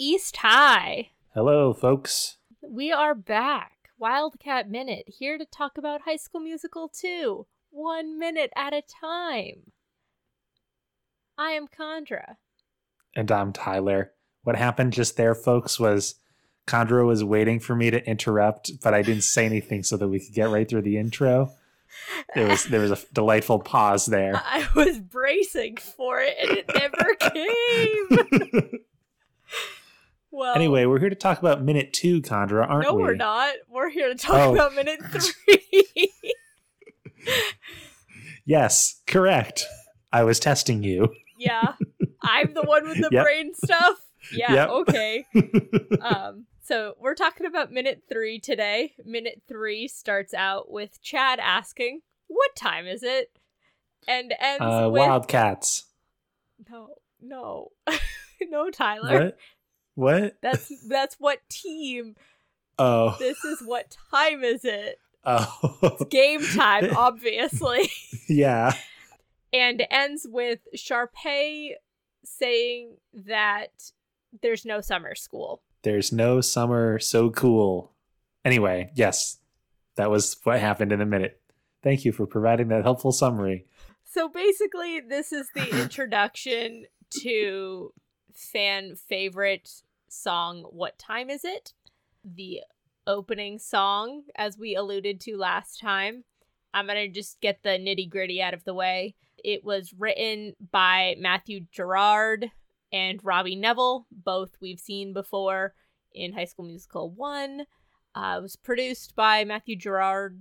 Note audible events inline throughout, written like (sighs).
East High. Hello, folks. We are back. Wildcat Minute, here to talk about High School Musical 2, one minute at a time. I am Condra. And I'm Tyler. What happened just there, folks, was Condra was waiting for me to interrupt, but I didn't say anything so that we could get right through the intro. There was there was a (laughs) delightful pause there. I was bracing for it and it never (laughs) came. Well, Anyway, we're here to talk about minute two, Condra, aren't no, we? No, we're not. We're here to talk Oh. about minute (laughs) three. (laughs) Yes, correct. I was testing you. yeah, I'm the one with the (laughs) Yep. brain stuff. Yeah, Yep. okay. um so we're talking about minute three today minute three starts out with chad asking what time is it and ends uh, with Wildcats. no no no tyler What? What? that's (laughs) that's what team Oh. this is what time is it Oh. game time (laughs) obviously yeah. and ends with Sharpay saying that there's no summer school There's no summer so cool. Anyway, yes, that was what happened in a minute. Thank you for providing that helpful summary. So basically, this is the (laughs) introduction to fan favorite song, What Time Is It? The opening song, as we alluded to last time. I'm going to just get the nitty gritty out of the way. It was written by Matthew Gerrard and Robbie Nevil, both we've seen before in High School Musical 1. Uh, it was produced by Matthew Gerrard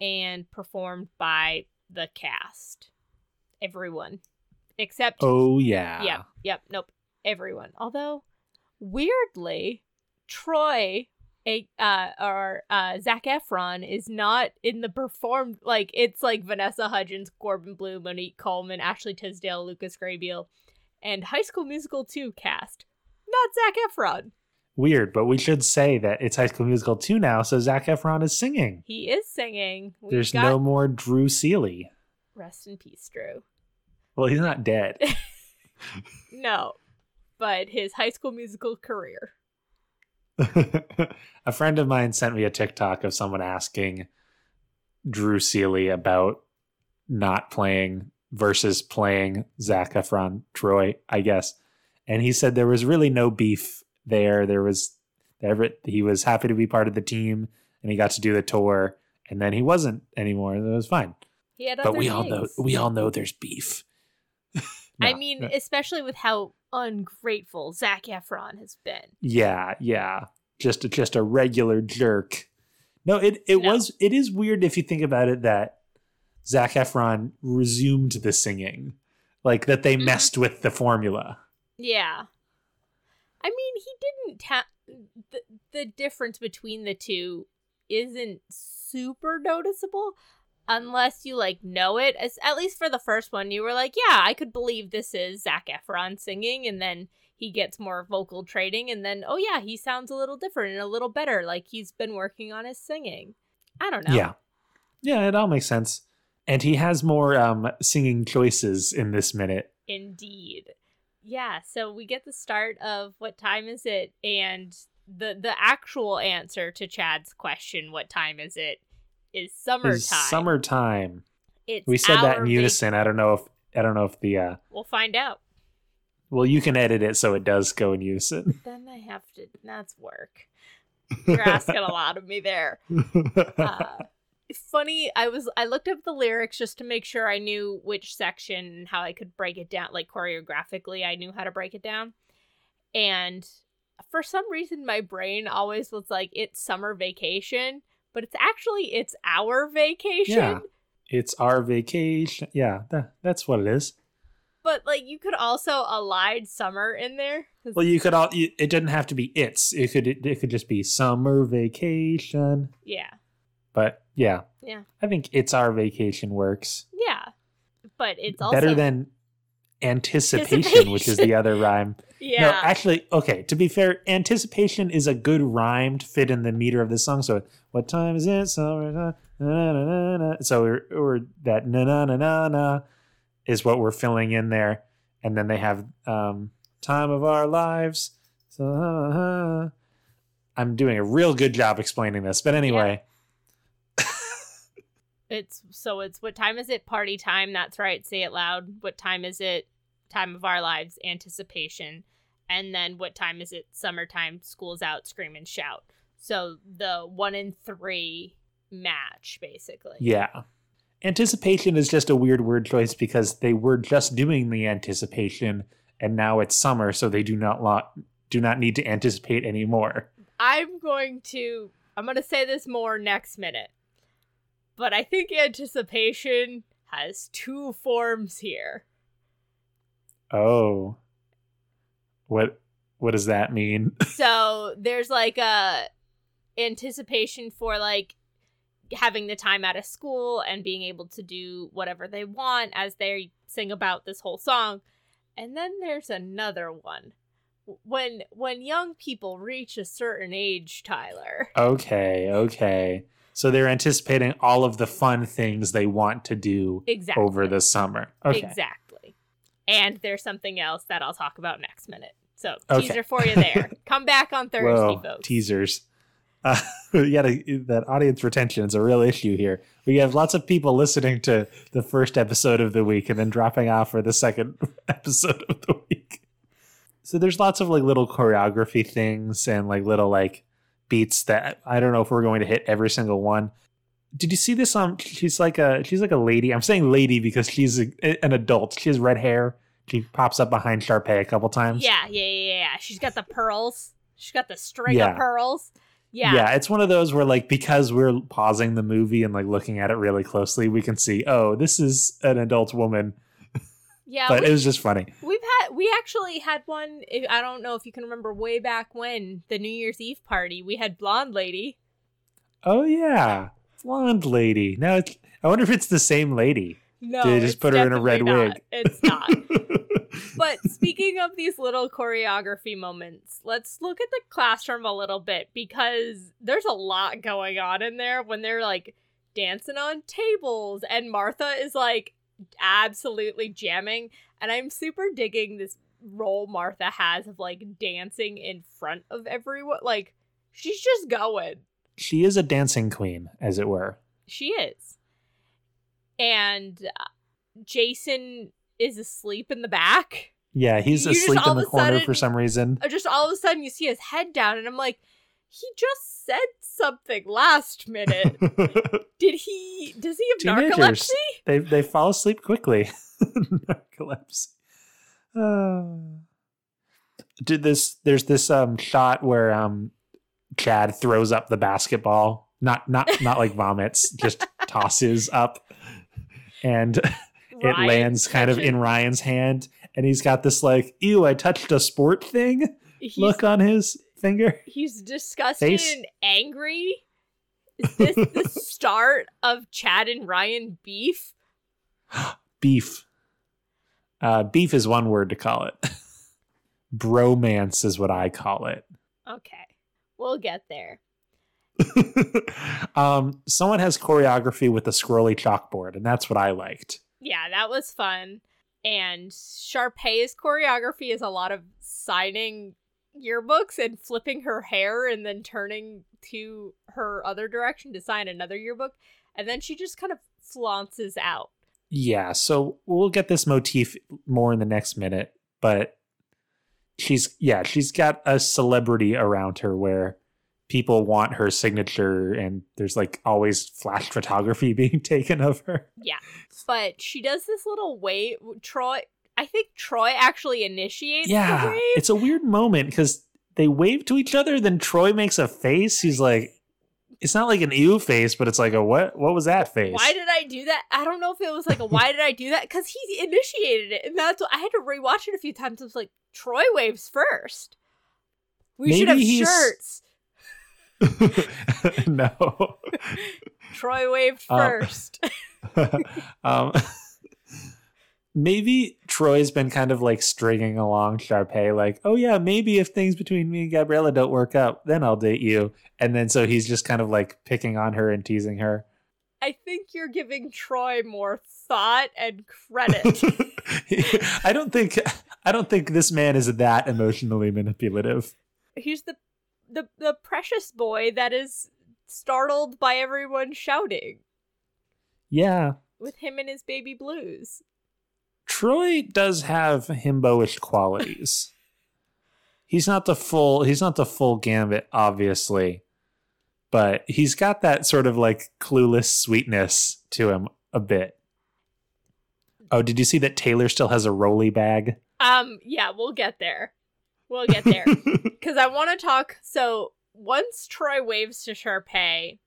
and performed by the cast. Everyone. Except Oh yeah. Yep, yep, nope. Everyone. Although weirdly, Troy a uh or uh Zac Efron is not in the performed like it's like Vanessa Hudgens, Corbin Bleu, Monique Coleman, Ashley Tisdale, Lucas Grabeel, and High School Musical 2 cast. Not Zac Efron. Weird, but we should say that it's High School Musical 2 now, so Zac Efron is singing. He is singing. We've There's got no more Drew Seeley. rest in peace, Drew. Well, he's not dead. (laughs) No. But his high school musical career. (laughs) a friend of mine sent me a TikTok of someone asking Drew Seeley about not playing versus playing Zac Efron Troy, I guess. And he said there was really no beef there. There was every, he was happy to be part of the team and he got to do the tour and then he wasn't anymore. It was fine. He had But we all know we all know there's beef. (laughs) I mean, no. especially with how ungrateful Zac Efron has been. Yeah, yeah. Just a, just a regular jerk. No, it it No. was it is weird if you think about it that Zac Efron resumed the singing. Like that they Mhm. messed with the formula. Yeah. I mean, he didn't ha- the the difference between the two isn't super noticeable unless you like know it. As at least for the first one, you were like, yeah, I could believe this is Zac Efron singing, and then he gets more vocal training, and then oh yeah, he sounds a little different and a little better, like he's been working on his singing. I don't know. Yeah. Yeah, it all makes sense. And he has more um singing choices in this minute. Indeed. Yeah, so we get the start of what time is it and the the actual answer to Chad's question, what time is it, is summertime. Is summertime. It's We said that in vac- unison. I don't know if I don't know if the uh We'll find out. well you can edit it so it does go in unison. (laughs) Then I have to that's work. You're asking a lot of me there. (laughs) Uh, funny, I was I looked up the lyrics just to make sure I knew which section and how I could break it down like choreographically I knew how to break it down. And for some reason my brain always was like it's summer vacation, but it's actually it's our vacation. Yeah. it's our vacation. Yeah, that, that's what it is. But like you could also allied summer in there. Well, you could all. you- It doesn't have to be its. It could. It could just be summer vacation. yeah. But yeah, Yeah. I think it's our vacation works Yeah. But it's also better than anticipation, which is the other rhyme. (laughs) Yeah. No, actually, okay. To be fair, anticipation is a good rhyme to fit in the meter of the song. So, what time is it? Summer. Na, na, na, na, na. So, we're, we're that na na na na na is what we're filling in there, and then they have um, time of our lives, So uh, (laughs) I'm doing a real good job explaining this. But anyway, It's so it's what time is it? Party time. That's right. Say it loud. What time is it? Time of our lives. Anticipation. And then what time is it? Summertime. School's out. Scream and shout. So the one in three match basically. yeah. Anticipation is just a weird word choice because they were just doing the anticipation and now it's summer, so they do not lot do not need to anticipate anymore. I'm going to I'm going to say this more next minute. But I think anticipation has two forms here. Oh. What what does that mean? (laughs) so there's like a anticipation for like having the time out of school and being able to do whatever they want as they sing about this whole song. And then there's another one. When when young people reach a certain age, Tyler. Okay, okay. So they're anticipating all of the fun things they want to do Exactly. over the summer. Okay. Exactly. And there's something else that I'll talk about next minute. So Okay. teaser for you there. (laughs) Come back on Thursday, Whoa, folks. teasers. (laughs) Uh, yeah, that audience retention is a real issue here. We have lots of people listening to the first episode of the week and then dropping off for the second (laughs) episode of the week. So there's lots of like little choreography things and like little like beats that I don't know if we're going to hit every single one. Did you see this? Um, she's like a she's like a lady. I'm saying lady because she's a, an adult. She has red hair. She pops up behind Sharpay a couple times. Yeah, yeah, yeah, yeah. She's got the pearls. She's got the string Yeah. of pearls. Yeah. yeah it's one of those where like because we're pausing the movie and like looking at it really closely we can see oh this is an adult woman Yeah, but we, it was just funny we've had we actually had one. if- I don't know if you can remember way back when the New Year's Eve party. We had blonde lady. oh yeah blonde lady now it's i wonder if it's the same lady No, Did they just put her in a red definitely wig? not. It's not. (laughs) but speaking of these little choreography moments, let's look at the classroom a little bit because there's a lot going on in there when they're like dancing on tables and Martha is like absolutely jamming and I'm super digging this role Martha has of like dancing in front of everyone like she's just going she is a dancing queen as it were she is. And uh, Jason is asleep in the back. yeah he's You asleep in the corner sudden- for some reason Just all of a sudden, you see his head down, and I'm like, he just said something last minute. (laughs) Did he? Does he have Teenagers. narcolepsy? they they fall asleep quickly (laughs) narcolepsy uh, did this there's this um shot where um chad throws up the basketball not not not like vomits (laughs) just tosses up and it Ryan lands kind of in ryan's hand and he's got this like ew i touched a sport thing He's, look on his finger he's disgusted face. and angry. Is this the (laughs) start of Chad and Ryan beef? (gasps) beef uh beef is one word to call it (laughs) bromance is what i call it Okay, we'll get there. (laughs) um, someone has choreography with a scrolly chalkboard, and that's what I liked. yeah, that was fun. And Sharpay's choreography is a lot of signing yearbooks and flipping her hair and then turning to her other direction to sign another yearbook. And then she just kind of flounces out. Yeah, so we'll get this motif more in the next minute, but she's yeah, she's got a celebrity around her where people want her signature and there's like always flash photography (laughs) being taken of her. Yeah. But she does this little wave. Troy, I think Troy actually initiates the Yeah, wave. it's a weird moment because they wave to each other, then Troy makes a face. He's like, it's not like an ew face, but it's like a what? What was that face? Why did I do that? I don't know if it was like a why did I do that? Because he initiated it, and that's what I had to rewatch it a few times. I was like, Troy waves first. We should have he's- shirts. (laughs) no. (laughs) Troy waved Uh, first. (laughs) um, maybe Troy's been kind of like stringing along Sharpay, like, oh yeah, maybe if things between me and Gabriella don't work out, then I'll date you. And then so he's just kind of like picking on her and teasing her. I think you're giving Troy more thought and credit. (laughs) I don't think I don't think this man is that emotionally manipulative. he's the the the precious boy that is startled by everyone shouting Yeah. with him and his baby blues. Troy does have himboish qualities. (laughs) he's not the full he's not the full gambit, obviously. But he's got that sort of like clueless sweetness to him a bit. Oh, did you see that Taylor still has a rolly bag? Um, yeah, we'll get there. We'll get there. (laughs) Because I want to talk. So once Troy waves to Sharpay,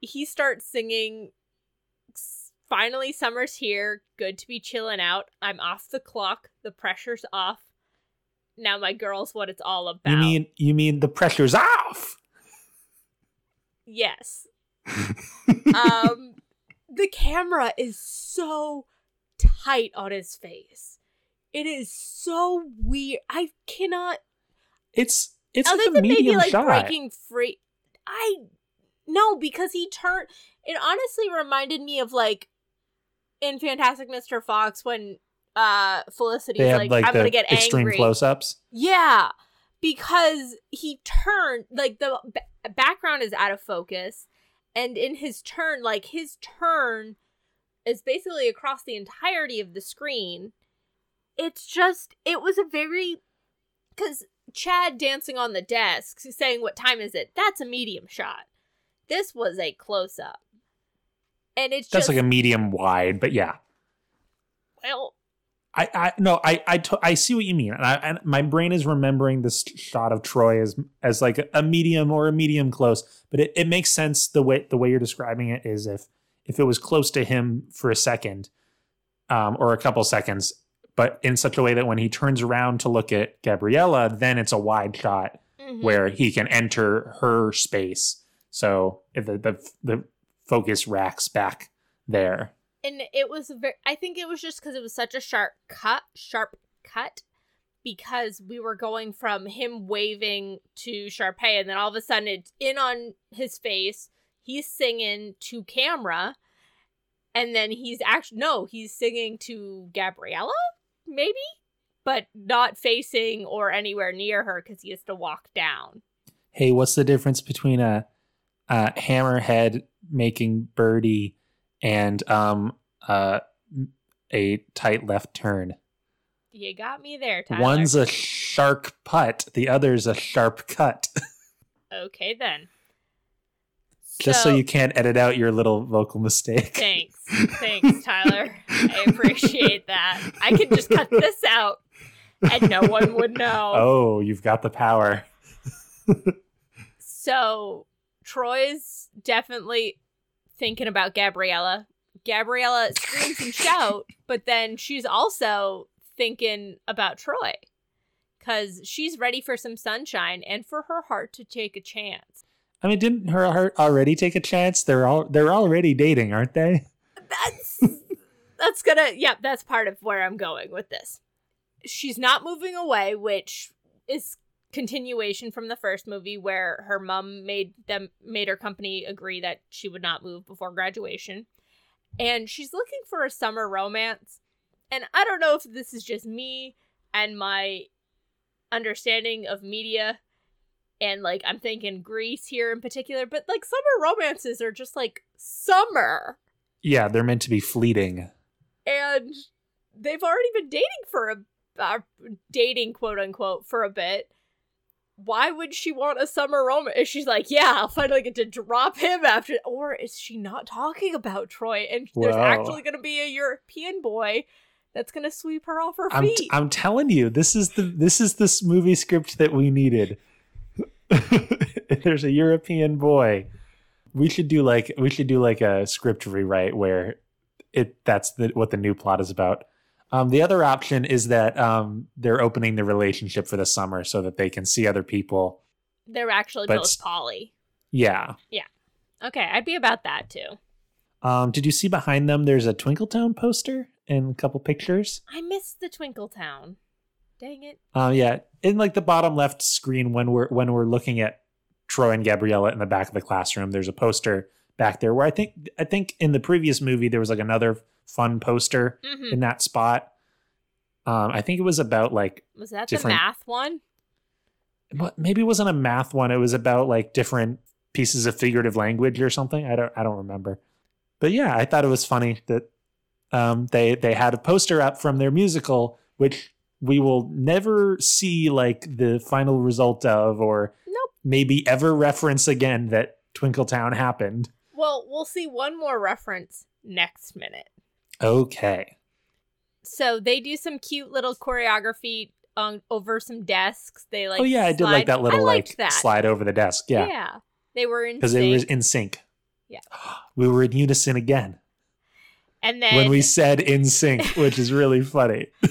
he starts singing. "S- Finally, summer's here. Good to be chilling out. I'm off the clock. The pressure's off. Now my girl's what it's all about. You mean you mean the pressure's off? yes? (laughs) Um, the camera is so tight on his face. It is so weird. I cannot it's it's other like a than maybe medium like shot. breaking free i no because he turned it honestly reminded me of like in fantastic mr fox when uh felicity's they have like, like, i'm gonna get extreme angry. close-ups. yeah because he turned like the b- background is out of focus and in his turn like his turn is basically across the entirety of the screen. It's just it was a very because chad dancing on the desk saying what time is it? That's a medium shot. This was a close-up and it's That's just like a medium wide, but yeah. well I, I no, I I, I see what you mean, and, I, and my brain is remembering this shot of Troy as as like a medium or a medium close, but it, it makes sense the way the way you're describing it is if if it was close to him for a second, um, or a couple seconds, but in such a way that when he turns around to look at Gabriella, then it's a wide shot mhm. where he can enter her space. So if the the, the focus racks back there. and it was very i think it was just because it was such a sharp cut sharp cut because we were going from him waving to Sharpay and then all of a sudden it's in on his face he's singing to camera and then he's actually no he's singing to gabriella maybe but not facing or anywhere near her because he has to walk down hey, what's the difference between a, a hammerhead making birdie and um uh a tight left turn? you got me there Tyler. One's a shark putt, the other's a sharp cut. okay then Just so you can't edit out your little vocal mistake. Thanks. Thanks, Tyler. I appreciate that. I could just cut this out and no one would know. Oh, you've got the power. (laughs) So, Troy's definitely thinking about Gabriella. Gabriella screams and shout, (laughs) but then she's also thinking about Troy because she's ready for some sunshine and for her heart to take a chance. I mean, didn't her heart already take a chance? They're all they're already dating, aren't they? that's that's gonna yeah that's part of where i'm going with this she's not moving away which is continuation from the first movie where her mom made them made her company agree that she would not move before graduation. And she's looking for a summer romance. And i don't know if this is just me and my understanding of media and like i'm thinking Grease here in particular but like summer romances are just like summer. Yeah, they're meant to be fleeting. and they've already been dating for a uh, dating quote unquote for a bit why would she want a summer romance she's like yeah i'll finally get to drop him after or is she not talking about troy and there's actually going to be a european boy that's going to sweep her off her I'm feet I'm telling you, this is the this is this movie script that we needed. (laughs) There's a European boy. We should do like we should do like a script rewrite where it that's the, what the new plot is about. Um, the other option is that um, they're opening the relationship for the summer so that they can see other people. they're actually But both poly Yeah. Yeah. Okay i'd be about that too Um, did you see behind them? There's a Twinkletown poster and a couple pictures. i missed the twinkle town dang it Uh, yeah, in like the bottom left screen when we're when we're looking at Troy and Gabriella in the back of the classroom, there's a poster back there where I think I think in the previous movie there was like another fun poster hmm in that spot. Um, I think it was about like was that different- the math one maybe it wasn't a math one. It was about like different pieces of figurative language or something. I don't I don't remember. But yeah, I thought it was funny that um, they they had a poster up from their musical, which we will never see like the final result of, or Nope. maybe ever reference again that Twinkle Town happened. Well, we'll see one more reference next minute. Okay. So they do some cute little choreography on over some desks. They like oh yeah, I did like that little like that. slide over the desk. Yeah, Yeah. They were in because it was in sync. Yeah. (gasps) we were in unison again and then when we said in sync, (laughs) which is really funny. (laughs)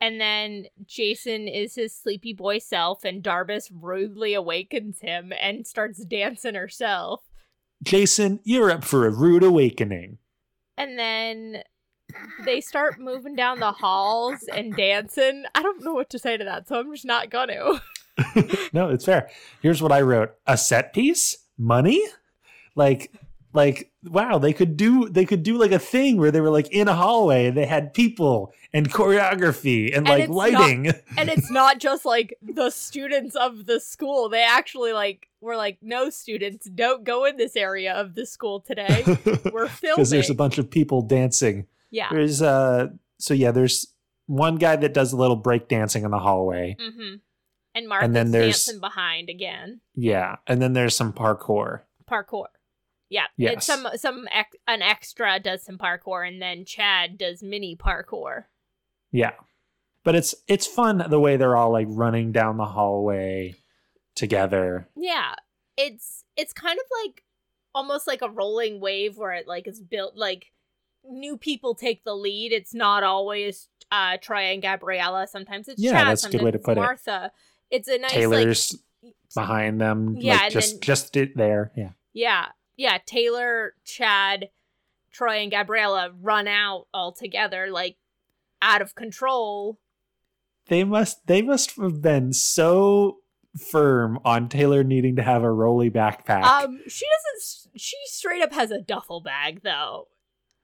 and then Jason is his sleepy boy self and Darbus rudely awakens him and starts dancing herself. Jason, you're up for a rude awakening. And then they start moving down the halls and dancing. I don't know what to say to that, so I'm just not gonna. (laughs) no, it's fair. Here's what I wrote: a set piece, money, like, like wow, they could do they could do like a thing where they were like in a hallway and they had people and choreography and, And like it's not- lighting. (laughs) and it's not just like the students of the school. They actually like were like, no students, don't go in this area of the school today. (laughs) We're filming. because there's a bunch of people dancing. yeah. There's uh, so yeah, there's one guy that does a little break dancing in the hallway. Mm-hmm. And Martha's And then there's- dancing behind again. Yeah, and then there's some parkour. Parkour. Yeah. Yes. It's some some ex- an extra does some parkour and then Chad does mini parkour. Yeah. But it's it's fun the way they're all like running down the hallway together. Yeah. It's it's kind of like almost like a rolling wave where it like is built like new people take the lead. It's not always uh Troy and Gabriella. Sometimes it's Yeah, Chad, that's a good way to put it. Martha. It's a nice Taylor's like behind them. Yeah, like just then- just it there. Yeah. Yeah. Yeah, Taylor, Chad, Troy and Gabriella run out all together like out of control. They must they must have been so firm on Taylor needing to have a rolly backpack. Um she doesn't she straight up has a duffel bag though.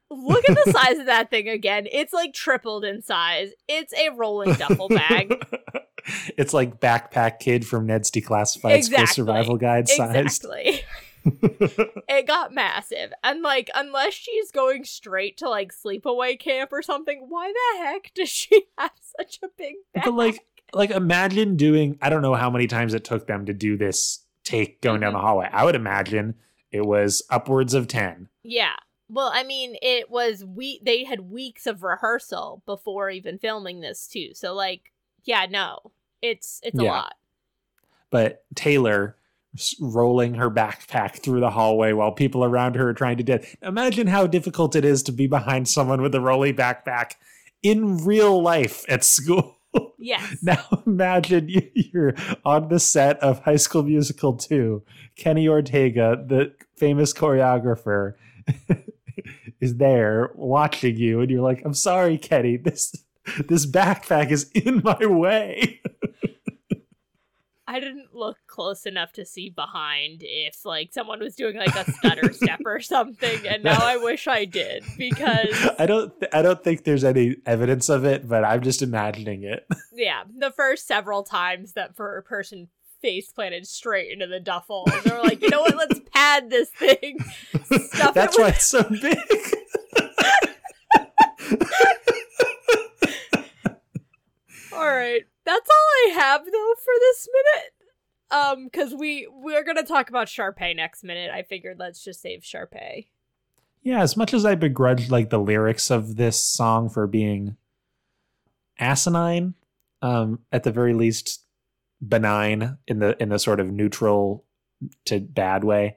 Look at the (laughs) size of that thing again. It's like tripled in size. It's a rolling duffel bag. (laughs) it's like backpack kid from Ned's Declassified School Exactly. Survival Guide sized. exactly. (laughs) (laughs) it got massive. And like unless she's going straight to like sleepaway camp or something, why the heck does she (laughs) have such a big bag? but like like imagine doing I don't know how many times it took them to do this take going down Mhm. the hallway. I would imagine it was upwards of 10. Yeah. Well, I mean, it was we they had weeks of rehearsal before even filming this too. So like, yeah, no. It's it's a Yeah. lot. But Taylor rolling her backpack through the hallway while people around her are trying to do Imagine how difficult it is to be behind someone with a rolly backpack in real life at school. (laughs) Yes. Now imagine you- you're on the set of High School Musical 2. Kenny Ortega, the famous choreographer, (laughs) is there watching you, and you're like, "I'm sorry, Kenny. This this backpack is in my way." (laughs) I didn't look close enough to see behind if like someone was doing like a stutter (laughs) step or something and now I wish I did because (laughs) I don't. th- I don't think there's any evidence of it, but I'm just imagining it. (laughs) yeah, the first several times that for a person face planted straight into the duffel, and they were like, you know what, let's pad this thing. Stuff That's it why with it's so big. All right. That's all I have though for this minute. Um cuz we we're to talk about Sharpay next minute. I figured let's just save Sharpay. Yeah, as much as I begrudge like the lyrics of this song for being asinine, um, at the very least benign in the in the sort of neutral to bad way.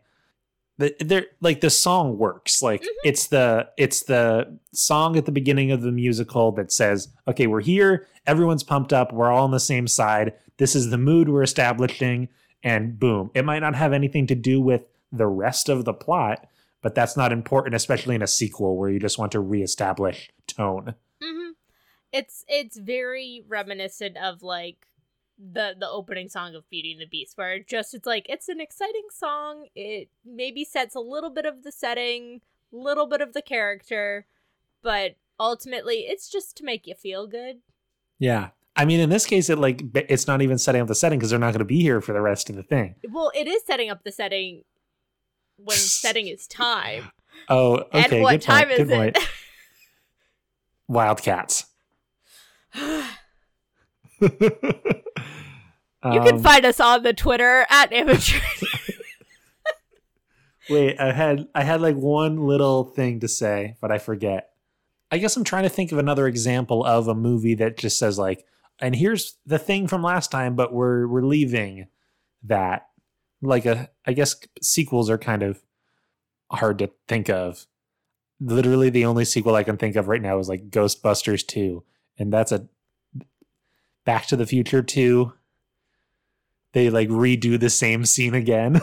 The, they're like the song works. Like Mhm. it's the it's the song at the beginning of the musical that says, "Okay, we're here. Everyone's pumped up. We're all on the same side. This is the mood we're establishing." And boom, it might not have anything to do with the rest of the plot, but that's not important, especially in a sequel where you just want to reestablish tone. Mhm. It's it's very reminiscent of like the the opening song of Beauty and the Beast where it just it's like it's an exciting song. It maybe sets a little bit of the setting, little bit of the character, but ultimately it's just to make you feel good. Yeah. I mean, in this case, it like it's not even setting up the setting because they're not going to be here for the rest of the thing. Well, it is setting up the setting when (laughs) setting is time. Oh, okay. and what good time point, is good it? point. (laughs) (sighs) (sighs) (sighs) Wildcats. (laughs) you can Um, find us on the Twitter at amateur. (laughs) Wait, I had I had like one little thing to say, but I forget. I guess I'm trying to think of another example of a movie that just says like, and here's the thing from last time, but we're we're leaving that. Like a I guess sequels are kind of hard to think of. Literally the only sequel I can think of right now is like Ghostbusters 2, and that's a Back to the Future 2. They like redo the same scene again.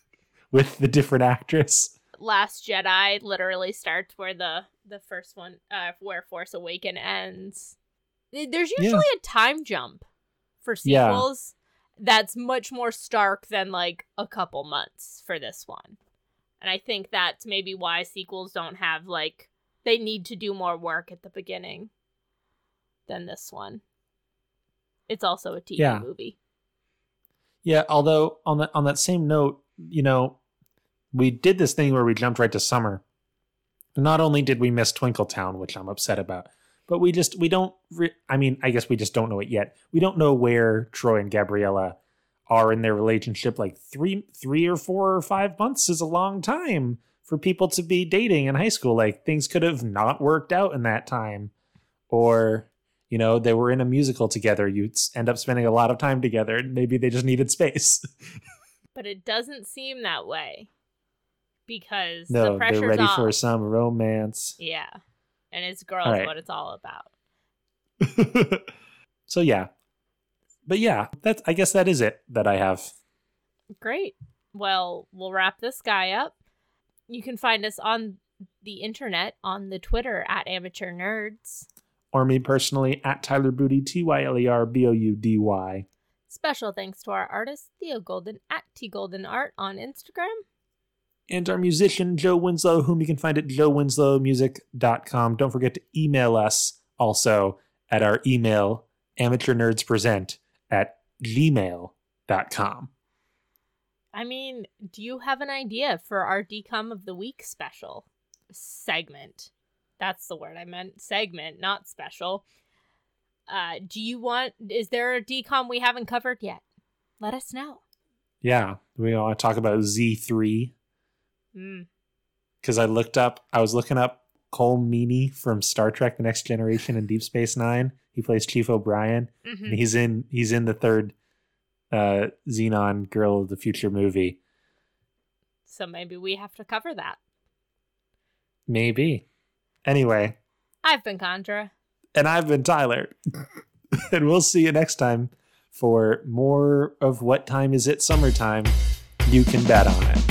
(laughs) with the different actress. Last Jedi literally starts where the the first one, uh, where Force Awaken ends. There's Yeah. usually a time jump for Yeah. sequels that's much more stark than like a couple months for this one. And I think that's maybe why sequels don't have like they need to do more work at the beginning than this one. It's also a TV Yeah. movie. Yeah, although on that on that same note, you know, we did this thing where we jumped right to summer. Not only did we miss Twinkle Town, which I'm upset about, but we just we don't. Re- I mean, I guess we just don't know it yet. We don't know where Troy and Gabriella are in their relationship. Like three, three or four or five months is a long time for people to be dating in high school. Like things could have not worked out in that time, or you know, they were in a musical together. You'd end up spending a lot of time together, and maybe they just needed space. (laughs) But it doesn't seem that way. Because no, the pressure's they're ready off. for some romance. Yeah. And it's girls right. what it's all about. (laughs) so yeah, but yeah, that's. I guess that is it that I have. Great. Well, we'll wrap this guy up. You can find us on the internet on the Twitter at amateur nerds. Or me personally at Tyler Boudy T Y L E R B O U D Y. Special thanks to our artist Theo Golden at T Golden Art on Instagram. and our musician Joe Winslow, whom you can find at joewinslowmusic.com. Don't forget to email us also at our email amateurnerdspresent at gmail.com. I mean, do you have an idea for our DCOM of the week special segment? That's the word I meant. Segment, not special. Uh, do you want? Is there a DCOM we haven't covered yet? Let us know. Yeah, we want to talk about Z3 Mm. because I looked up, I was looking up Colm Meaney from Star Trek: The Next Generation and Deep Space Nine. He plays Chief O'Brien. hmm and he's in he's in the third uh Zenon girl of the future movie So maybe we have to cover that. maybe anyway. I've been Condra. and i've been tyler. (laughs) And we'll see you next time for more of what time is it summertime you can bet on it